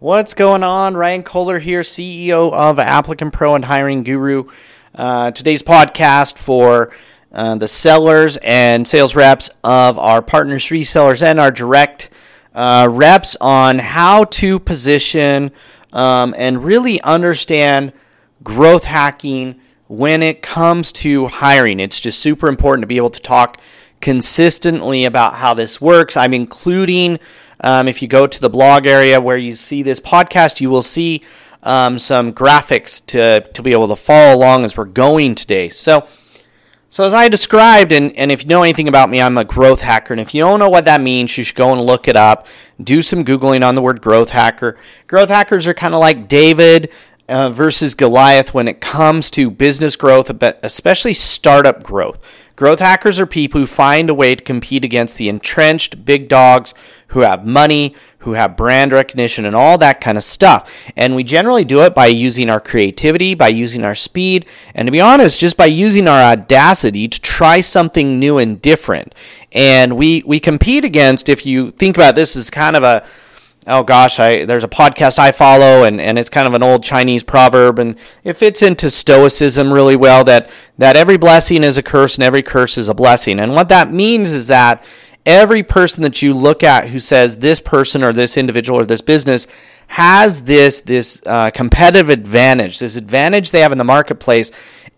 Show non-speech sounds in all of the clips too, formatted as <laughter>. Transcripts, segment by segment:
What's going on? Ryan Kohler here, CEO of Applicant Pro and Hiring Guru. Uh, today's podcast for uh, the sellers and sales reps of our partners, resellers, and our direct uh, reps on how to position um, and really understand growth hacking when it comes to hiring. It's just super important to be able to talk consistently about how this works. I'm including um, if you go to the blog area where you see this podcast, you will see um, some graphics to, to be able to follow along as we're going today. So, so as I described, and, and if you know anything about me, I'm a growth hacker. And if you don't know what that means, you should go and look it up. Do some Googling on the word growth hacker. Growth hackers are kind of like David uh, versus Goliath when it comes to business growth, especially startup growth. Growth hackers are people who find a way to compete against the entrenched big dogs who have money, who have brand recognition, and all that kind of stuff. And we generally do it by using our creativity, by using our speed, and to be honest, just by using our audacity to try something new and different. And we, we compete against, if you think about this as kind of a oh gosh, I there's a podcast I follow and, and it's kind of an old Chinese proverb and it fits into stoicism really well that that every blessing is a curse and every curse is a blessing. And what that means is that every person that you look at who says this person or this individual or this business has this this uh, competitive advantage, this advantage they have in the marketplace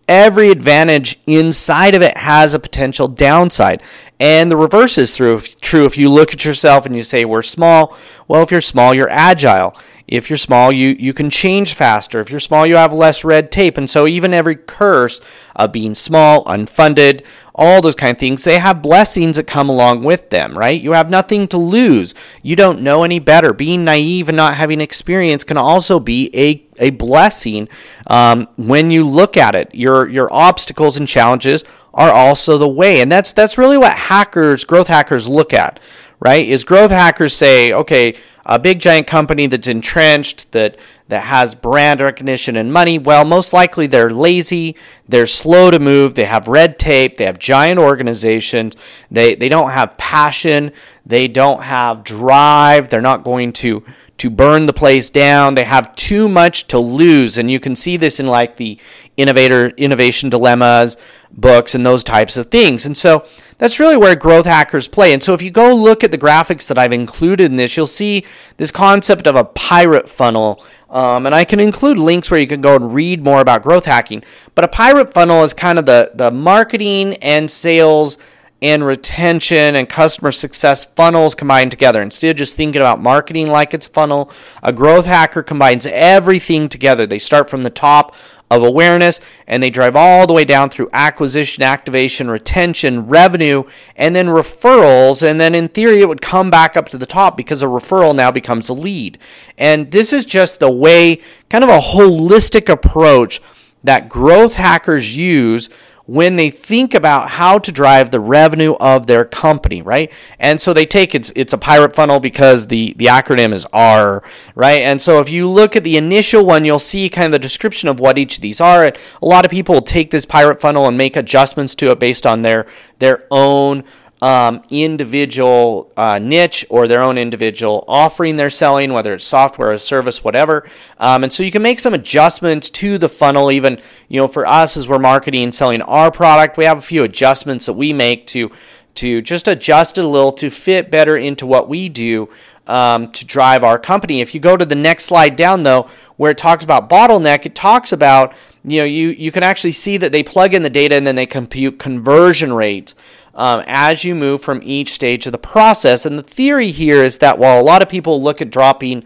every advantage inside of it has a potential downside. And the reverse is true. True if you look at yourself and you say we're small. Well, if you're small, you're agile. If you're small, you, you can change faster. If you're small, you have less red tape. And so even every curse of being small, unfunded, all those kind of things, they have blessings that come along with them, right? You have nothing to lose. You don't know any better. Being naive and not having experience can also be a, a blessing um, when you look at it. Your, your obstacles and challenges are also the way. And that's, that's really what hackers, growth hackers look at, right? Is growth hackers say, okay, a big giant company that's entrenched that that has brand recognition and money. Well most likely they're lazy they're slow to move they have red tape they have giant organizations they they don't have passion they don't have drive they're not going to to burn the place down they have too much to lose. And you can see this in like the innovator innovation dilemmas books and those types of things and so that's really where growth hackers play. And so if you go look at the graphics that I've included in this, you'll see this concept of a pirate funnel. Um, and I can include links where you can go and read more about growth hacking. But a pirate funnel is kind of the, the marketing and sales and retention and customer success funnels combined together. Instead of just thinking about marketing like it's funnel, a growth hacker combines everything together. They start from the top of awareness and they drive all the way down through acquisition, activation, retention, revenue, and then referrals. And then in theory, it would come back up to the top because a referral now becomes a lead. And this is just the way, kind of a holistic approach that growth hackers use when they think about how to drive the revenue of their company, right? And so they take it's it's a pirate funnel because the the acronym is R, right? And so if you look at the initial one, you'll see kind of the description of what each of these are. a lot of people take this pirate funnel and make adjustments to it based on their their own um, individual uh, niche or their own individual offering they're selling, whether it's software or service, whatever. Um, and so you can make some adjustments to the funnel. Even you know, for us as we're marketing and selling our product, we have a few adjustments that we make to to just adjust it a little to fit better into what we do um, to drive our company. If you go to the next slide down, though, where it talks about bottleneck, it talks about you know you you can actually see that they plug in the data and then they compute conversion rates um, as you move from each stage of the process. And the theory here is that while a lot of people look at dropping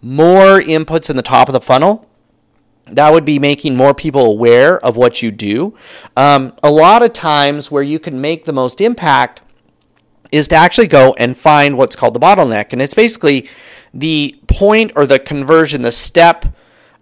more inputs in the top of the funnel, that would be making more people aware of what you do. Um, a lot of times, where you can make the most impact is to actually go and find what's called the bottleneck. And it's basically the point or the conversion, the step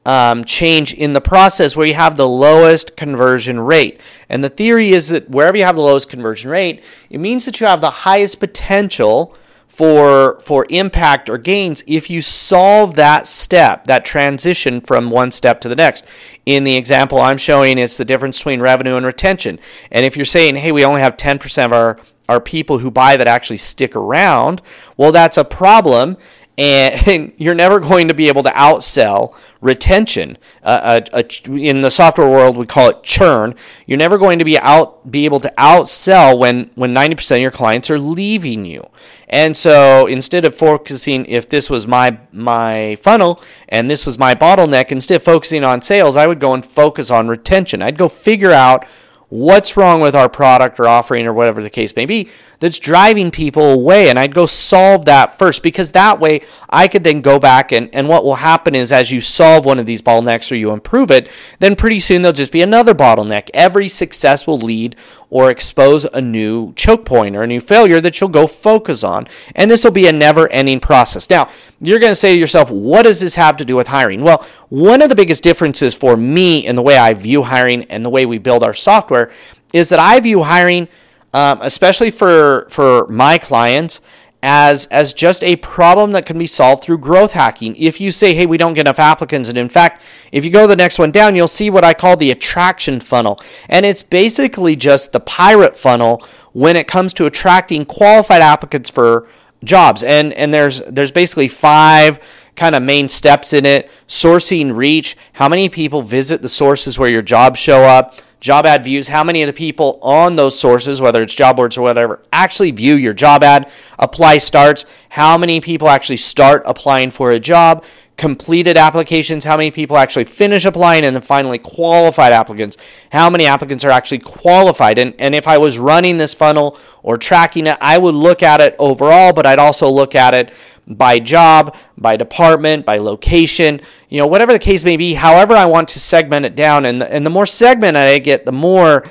um, change in the process where you have the lowest conversion rate. And the theory is that wherever you have the lowest conversion rate, it means that you have the highest potential for for impact or gains if you solve that step, that transition from one step to the next. In the example I'm showing, it's the difference between revenue and retention. And if you're saying, hey, we only have 10% of our, our people who buy that actually stick around, well, that's a problem and <laughs> you're never going to be able to outsell retention. Uh, a, a, in the software world, we call it churn. You're never going to be out be able to outsell when when 90% of your clients are leaving you. And so instead of focusing, if this was my my funnel and this was my bottleneck, instead of focusing on sales, I would go and focus on retention. I'd go figure out what's wrong with our product or offering or whatever the case may be that's driving people away. And I'd go solve that first because that way I could then go back and, and what will happen is as you solve one of these bottlenecks or you improve it, then pretty soon there'll just be another bottleneck. Every success will lead or expose a new choke point or a new failure that you'll go focus on. And this will be a never ending process. Now, you're going to say to yourself, what does this have to do with hiring? Well, one of the biggest differences for me in the way I view hiring and the way we build our software is that I view hiring, um, especially for, for my clients, as as just a problem that can be solved through growth hacking. If you say, "Hey, we don't get enough applicants," and in fact, if you go the next one down, you'll see what I call the attraction funnel, and it's basically just the pirate funnel when it comes to attracting qualified applicants for jobs. And and there's there's basically five kind of main steps in it: sourcing reach, how many people visit the sources where your jobs show up job ad views, how many of the people on those sources, whether it's job boards or whatever, actually view your job ad, apply starts, how many people actually start applying for a job, completed applications, how many people actually finish applying, and then finally qualified applicants, how many applicants are actually qualified. And, and if I was running this funnel or tracking it, I would look at it overall, but I'd also look at it by job, by department, by location, you know, whatever the case may be, however I want to segment it down. And the, and the more segmented I get, the more,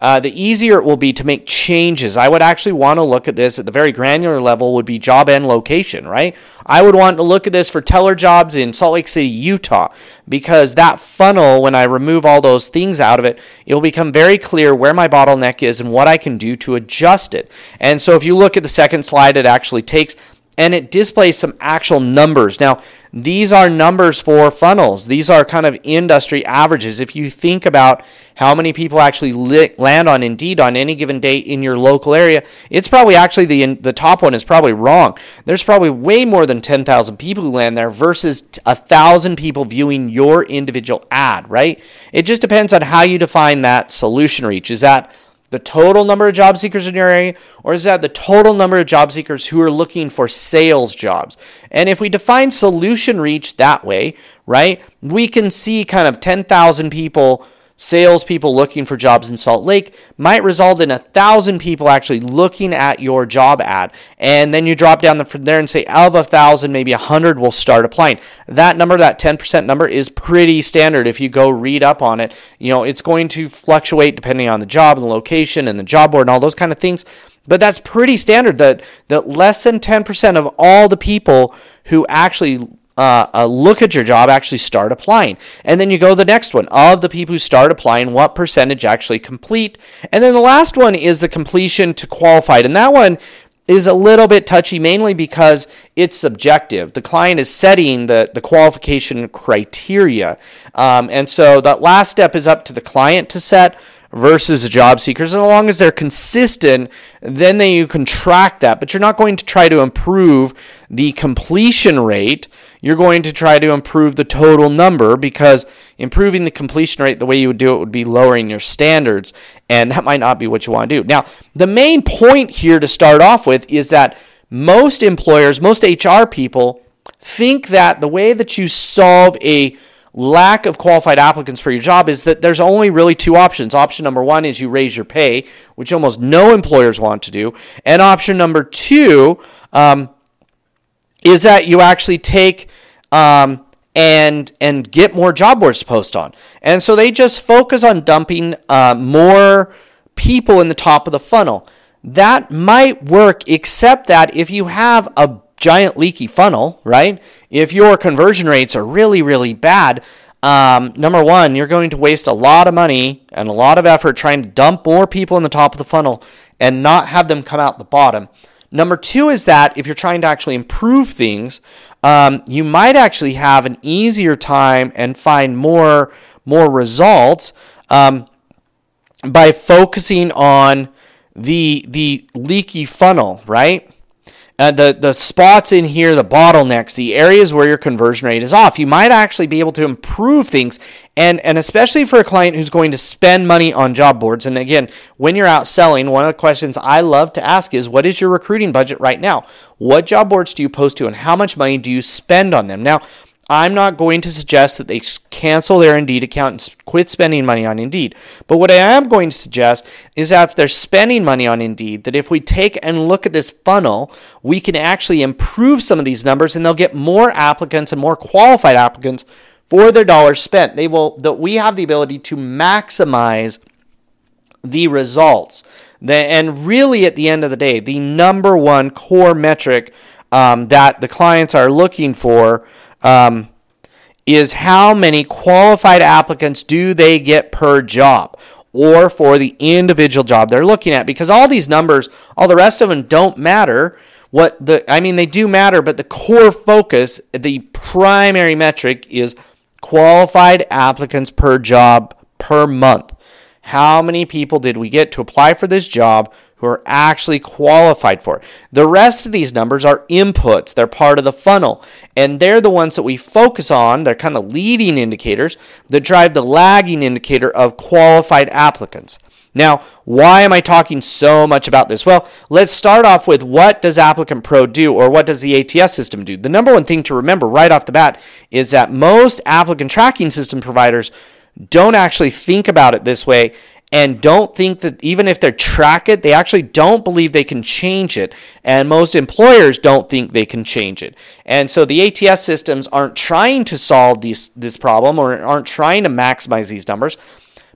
uh, the easier it will be to make changes. I would actually want to look at this at the very granular level would be job and location, right? I would want to look at this for teller jobs in Salt Lake City, Utah, because that funnel, when I remove all those things out of it, it will become very clear where my bottleneck is and what I can do to adjust it. And so if you look at the second slide, it actually takes and it displays some actual numbers. Now, these are numbers for funnels. These are kind of industry averages. If you think about how many people actually land on Indeed on any given day in your local area, it's probably actually the the top one is probably wrong. There's probably way more than 10,000 people who land there versus a thousand people viewing your individual ad, right? It just depends on how you define that solution reach. Is that the total number of job seekers in your area, or is that the total number of job seekers who are looking for sales jobs? And if we define solution reach that way, right, we can see kind of 10,000 people salespeople looking for jobs in Salt Lake might result in a thousand people actually looking at your job ad. And then you drop down from there and say, out of a thousand, maybe a hundred will start applying. That number, that 10% number, is pretty standard. If you go read up on it, you know, it's going to fluctuate depending on the job and the location and the job board and all those kind of things. But that's pretty standard that, that less than 10% of all the people who actually uh, uh, look at your job, actually start applying. And then you go to the next one. Of the people who start applying, what percentage actually complete? And then the last one is the completion to qualified. And that one is a little bit touchy, mainly because it's subjective. The client is setting the, the qualification criteria. Um, and so that last step is up to the client to set versus job seekers. And as long as they're consistent, then they, you can track that. But you're not going to try to improve the completion rate. You're going to try to improve the total number because improving the completion rate the way you would do it would be lowering your standards. And that might not be what you want to do. Now, the main point here to start off with is that most employers, most HR people, think that the way that you solve a lack of qualified applicants for your job is that there's only really two options. Option number one is you raise your pay, which almost no employers want to do. And option number two um, is that you actually take um, and and get more job boards to post on. And so they just focus on dumping uh, more people in the top of the funnel. That might work, except that if you have a giant leaky funnel, right? If your conversion rates are really, really bad, um, number one, you're going to waste a lot of money and a lot of effort trying to dump more people in the top of the funnel and not have them come out the bottom. Number two is that if you're trying to actually improve things, um, you might actually have an easier time and find more more results um, by focusing on the the leaky funnel, right? Uh, the the spots in here, the bottlenecks, the areas where your conversion rate is off. You might actually be able to improve things, and and especially for a client who's going to spend money on job boards. And again, when you're out selling, one of the questions I love to ask is, what is your recruiting budget right now? What job boards do you post to, and how much money do you spend on them? Now I'm not going to suggest that they cancel their Indeed account and quit spending money on Indeed. But what I am going to suggest is that if they're spending money on Indeed, that if we take and look at this funnel, we can actually improve some of these numbers and they'll get more applicants and more qualified applicants for their dollars spent. They will that we have the ability to maximize the results. And really, at the end of the day, the number one core metric um, that the clients are looking for um, is how many qualified applicants do they get per job or for the individual job they're looking at? Because all these numbers all the rest of them don't matter. What the i mean they do matter but the core focus the primary metric is qualified applicants per job per month. How many people did we get to apply for this job who are actually qualified for it. The rest of these numbers are inputs, they're part of the funnel, and they're the ones that we focus on. They're kind of leading indicators that drive the lagging indicator of qualified applicants. Now, why am I talking so much about this? Well, let's start off with what does Applicant Pro do or what does the ATS system do? The number one thing to remember right off the bat is that most applicant tracking system providers don't actually think about it this way and don't think that even if they track it, they actually don't believe they can change it. And most employers don't think they can change it. And so the ATS systems aren't trying to solve these, this problem or aren't trying to maximize these numbers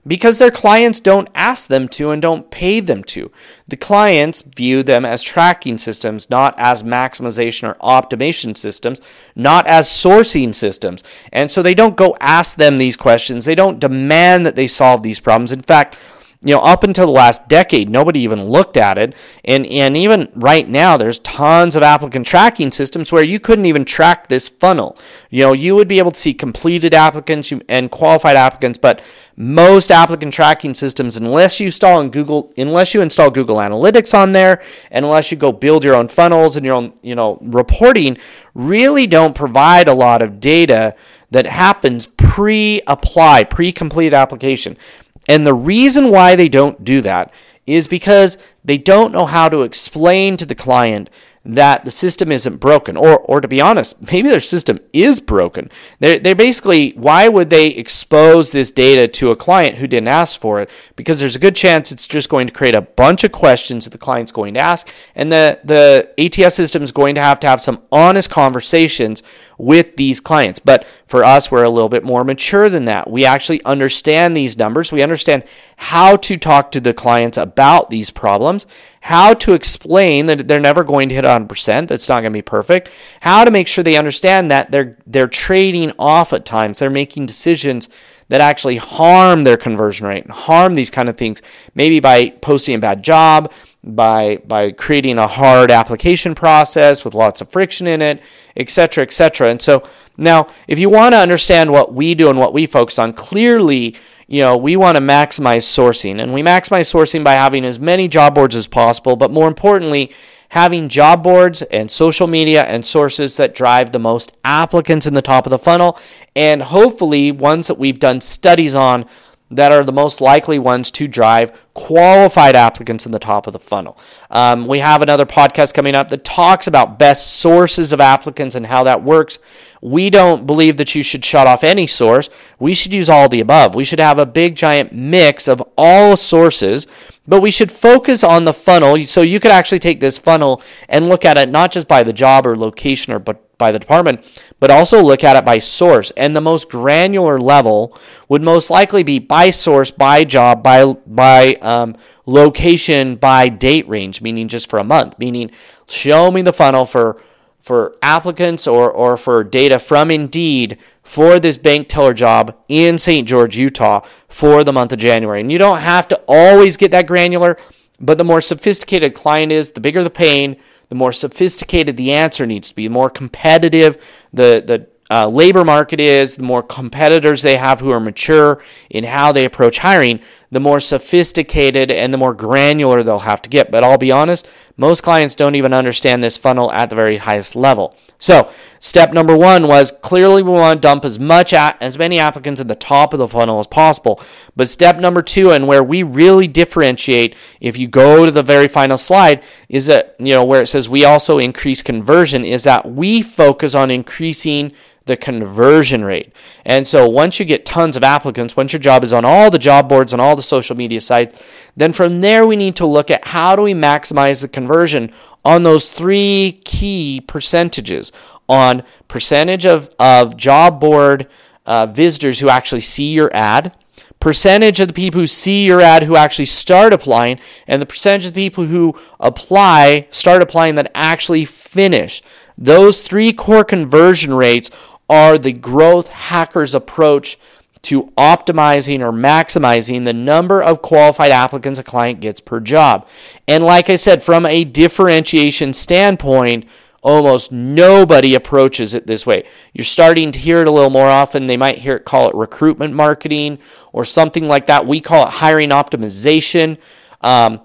because their clients don't ask them to and don't pay them to. The clients view them as tracking systems, not as maximization or optimization systems, not as sourcing systems. And so they don't go ask them these questions. They don't demand that they solve these problems. In fact, you know, up until the last decade, nobody even looked at it. And, and even right now, there's tons of applicant tracking systems where you couldn't even track this funnel. You know, you would be able to see completed applicants and qualified applicants, but most applicant tracking systems, unless you install in Google, unless you install Google Analytics on there, and unless you go build your own funnels and your own, you know, reporting, really don't provide a lot of data that happens pre-apply, pre-complete application. And the reason why they don't do that is because they don't know how to explain to the client that the system isn't broken. Or, or to be honest, maybe their system is broken. They're, they're basically, why would they expose this data to a client who didn't ask for it? Because there's a good chance it's just going to create a bunch of questions that the client's going to ask. And the, the ATS system is going to have to have some honest conversations with these clients. But for us, we're a little bit more mature than that. We actually understand these numbers. We understand how to talk to the clients about these problems how to explain that they're never going to hit 100%, that's not going to be perfect, how to make sure they understand that they're they're trading off at times, they're making decisions that actually harm their conversion rate and harm these kind of things, maybe by posting a bad job, by by creating a hard application process with lots of friction in it, etc., etc. And so now, if you want to understand what we do and what we focus on, clearly you know, we want to maximize sourcing, and we maximize sourcing by having as many job boards as possible, but more importantly, having job boards and social media and sources that drive the most applicants in the top of the funnel, and hopefully ones that we've done studies on that are the most likely ones to drive qualified applicants in the top of the funnel. Um, we have another podcast coming up that talks about best sources of applicants and how that works. We don't believe that you should shut off any source. We should use all the above. We should have a big giant mix of all sources, but we should focus on the funnel. So you could actually take this funnel and look at it not just by the job or location or but by the department, but also look at it by source. And the most granular level would most likely be by source, by job, by by um, location, by date range, meaning just for a month. Meaning, show me the funnel for for applicants or or for data from Indeed for this bank teller job in St. George, Utah, for the month of January. And you don't have to always get that granular, but the more sophisticated client is, the bigger the pain the more sophisticated the answer needs to be, the more competitive the, the uh, labor market is, the more competitors they have who are mature in how they approach hiring, the more sophisticated and the more granular they'll have to get. But I'll be honest, most clients don't even understand this funnel at the very highest level. So, step number one was clearly we want to dump as much as many applicants at the top of the funnel as possible. But step number two, and where we really differentiate, if you go to the very final slide, is that you know where it says we also increase conversion, is that we focus on increasing the conversion rate. And so once you get tons of applicants, once your job is on all the job boards and all the social media sites, then from there we need to look at how do we maximize the conversion on those three key percentages on percentage of, of job board uh, visitors who actually see your ad, percentage of the people who see your ad who actually start applying, and the percentage of the people who apply, start applying that actually finish. Those three core conversion rates are the growth hackers approach to optimizing or maximizing the number of qualified applicants a client gets per job. And like I said, from a differentiation standpoint, almost nobody approaches it this way. You're starting to hear it a little more often. They might hear it call it recruitment marketing or something like that. We call it hiring optimization. Um,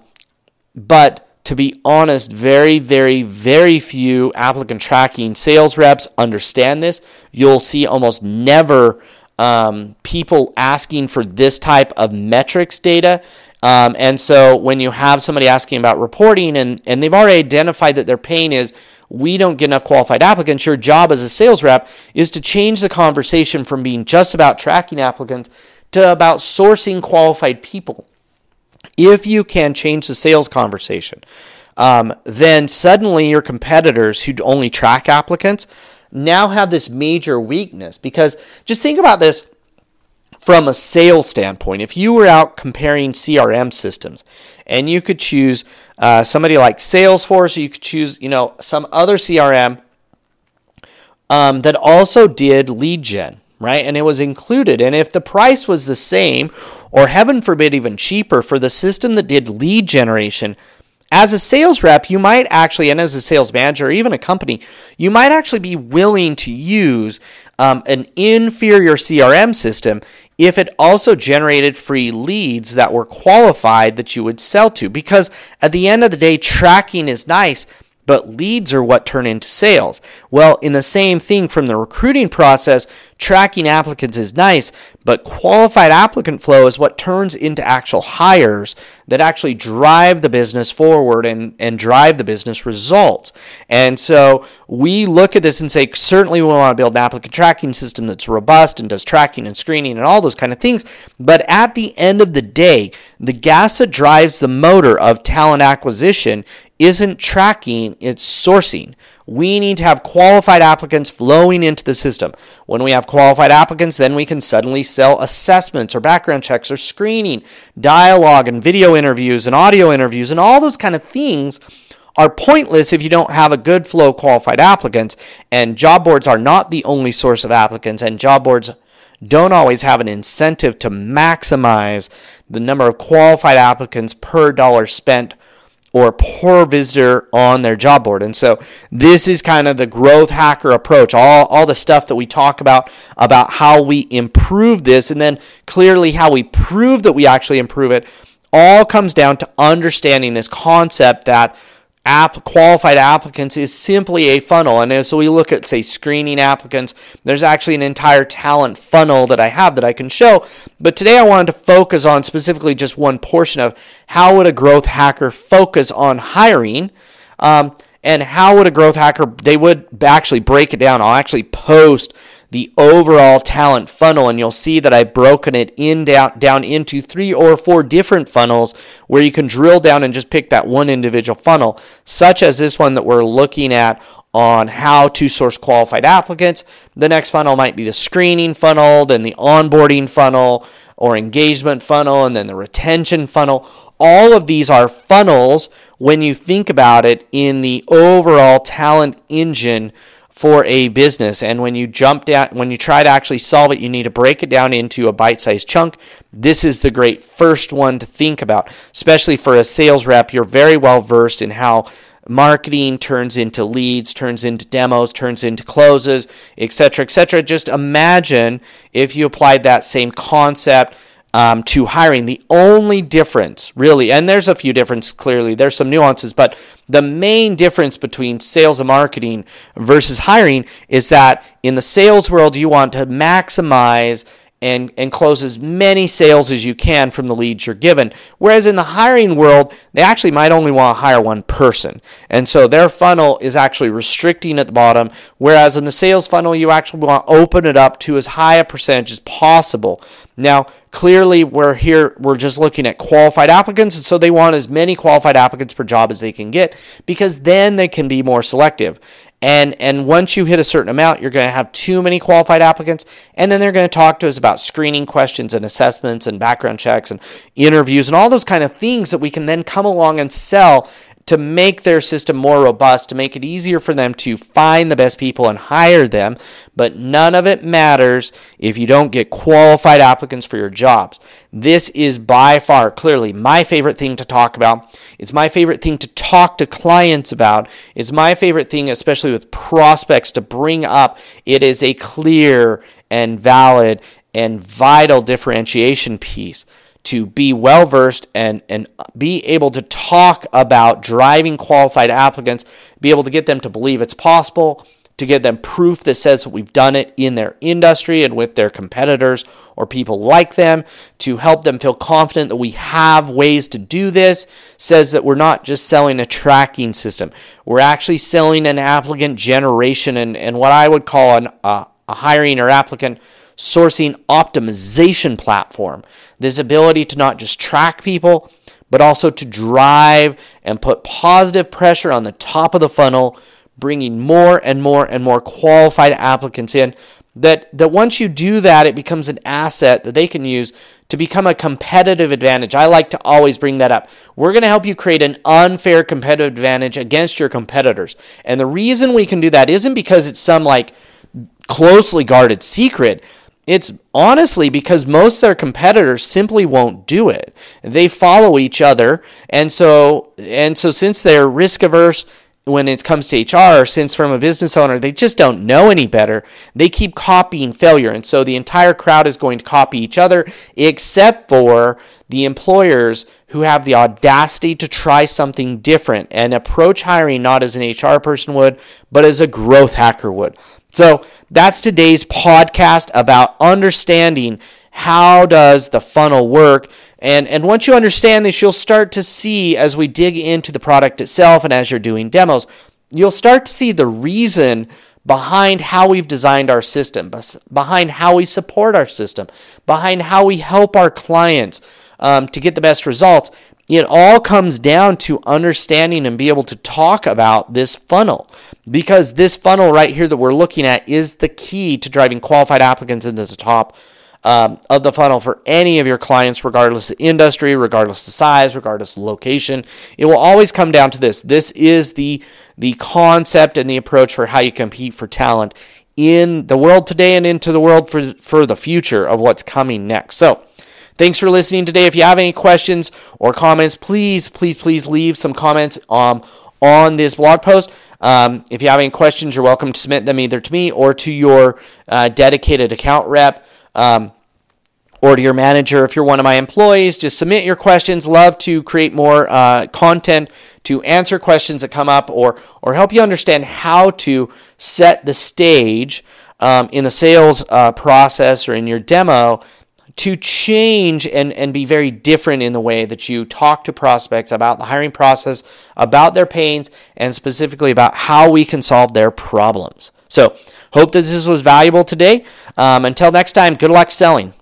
but to be honest, very, very, very few applicant tracking sales reps understand this. You'll see almost never um, people asking for this type of metrics data. Um, and so when you have somebody asking about reporting and, and they've already identified that their pain is we don't get enough qualified applicants, your job as a sales rep is to change the conversation from being just about tracking applicants to about sourcing qualified people if you can change the sales conversation, um, then suddenly your competitors who only track applicants now have this major weakness. Because just think about this from a sales standpoint. If you were out comparing CRM systems and you could choose uh, somebody like Salesforce, or you could choose, you know, some other CRM um, that also did lead gen, right? And it was included. And if the price was the same, or heaven forbid, even cheaper for the system that did lead generation, as a sales rep, you might actually, and as a sales manager, or even a company, you might actually be willing to use um, an inferior CRM system if it also generated free leads that were qualified that you would sell to. Because at the end of the day, tracking is nice, but leads are what turn into sales. Well, in the same thing from the recruiting process, tracking applicants is nice, but qualified applicant flow is what turns into actual hires that actually drive the business forward and, and drive the business results. And so we look at this and say, certainly we want to build an applicant tracking system that's robust and does tracking and screening and all those kind of things. But at the end of the day, the gas that drives the motor of talent acquisition isn't tracking, it's sourcing. We need to have qualified applicants flowing into the system. When we have qualified applicants, then we can suddenly sell assessments or background checks or screening, dialogue and video interviews and audio interviews and all those kind of things are pointless if you don't have a good flow of qualified applicants. And job boards are not the only source of applicants, and job boards don't always have an incentive to maximize the number of qualified applicants per dollar spent or poor visitor on their job board. And so this is kind of the growth hacker approach, all, all the stuff that we talk about, about how we improve this, and then clearly how we prove that we actually improve it, all comes down to understanding this concept that app qualified applicants is simply a funnel. And so we look at say screening applicants there's actually an entire talent funnel that i have that i can show. But today i wanted to focus on specifically just one portion of how would a growth hacker focus on hiring um, and how would a growth hacker they would actually break it down. I'll actually post the overall talent funnel and you'll see that I've broken it in down, down into three or four different funnels where you can drill down and just pick that one individual funnel, such as this one that we're looking at on how to source qualified applicants. The next funnel might be the screening funnel, then the onboarding funnel or engagement funnel, and then the retention funnel. All of these are funnels when you think about it in the overall talent engine for a business. And when you jump down, when you try to actually solve it, you need to break it down into a bite sized chunk. This is the great first one to think about, especially for a sales rep. You're very well versed in how marketing turns into leads, turns into demos, turns into closes, etc., etc. Just imagine if you applied that same concept um, to hiring. The only difference, really, and there's a few differences clearly, there's some nuances, but the main difference between sales and marketing versus hiring is that in the sales world, you want to maximize and, and close as many sales as you can from the leads you're given. Whereas in the hiring world, they actually might only want to hire one person. And so their funnel is actually restricting at the bottom. Whereas in the sales funnel, you actually want to open it up to as high a percentage as possible. Now, clearly we're here, we're just looking at qualified applicants. And so they want as many qualified applicants per job as they can get because then they can be more selective. And and once you hit a certain amount, you're going to have too many qualified applicants, and then they're going to talk to us about screening questions and assessments and background checks and interviews and all those kind of things that we can then come along and sell to make their system more robust, to make it easier for them to find the best people and hire them. But none of it matters if you don't get qualified applicants for your jobs. This is by far clearly my favorite thing to talk about. It's my favorite thing to talk to clients about. It's my favorite thing, especially with prospects, to bring up. It is a clear and valid and vital differentiation piece to be well versed and, and be able to talk about driving qualified applicants, be able to get them to believe it's possible, to give them proof that says that we've done it in their industry and with their competitors or people like them, to help them feel confident that we have ways to do this, says that we're not just selling a tracking system. We're actually selling an applicant generation and, and what I would call an, uh, a hiring or applicant sourcing optimization platform. This ability to not just track people, but also to drive and put positive pressure on the top of the funnel, bringing more and more and more qualified applicants in. That, that once you do that, it becomes an asset that they can use to become a competitive advantage. I like to always bring that up. We're going to help you create an unfair competitive advantage against your competitors. And the reason we can do that isn't because it's some like closely guarded secret. It's honestly because most of their competitors simply won't do it. They follow each other, and so and so since they're risk averse when it comes to HR, since from a business owner they just don't know any better, they keep copying failure, and so the entire crowd is going to copy each other, except for the employers who have the audacity to try something different and approach hiring not as an HR person would, but as a growth hacker would. So that's today's podcast about understanding how does the funnel work. And and once you understand this you'll start to see as we dig into the product itself and as you're doing demos you'll start to see the reason behind how we've designed our system behind how we support our system behind how we help our clients um, to get the best results it all comes down to understanding and be able to talk about this funnel because this funnel right here that we're looking at is the key to driving qualified applicants into the top um, of the funnel for any of your clients, regardless of industry, regardless of size, regardless of location. It will always come down to this. This is the the concept and the approach for how you compete for talent in the world today and into the world for for the future of what's coming next. So. Thanks for listening today. If you have any questions or comments, please, please, please leave some comments um, on this blog post. Um, if you have any questions, you're welcome to submit them either to me or to your uh, dedicated account rep. Um, or to your manager if you're one of my employees. Just submit your questions. Love to create more uh, content to answer questions that come up or or help you understand how to set the stage um, in the sales uh, process or in your demo to change and, and be very different in the way that you talk to prospects about the hiring process, about their pains, and specifically about how we can solve their problems. So, hope that this was valuable today. Um, until next time, good luck selling.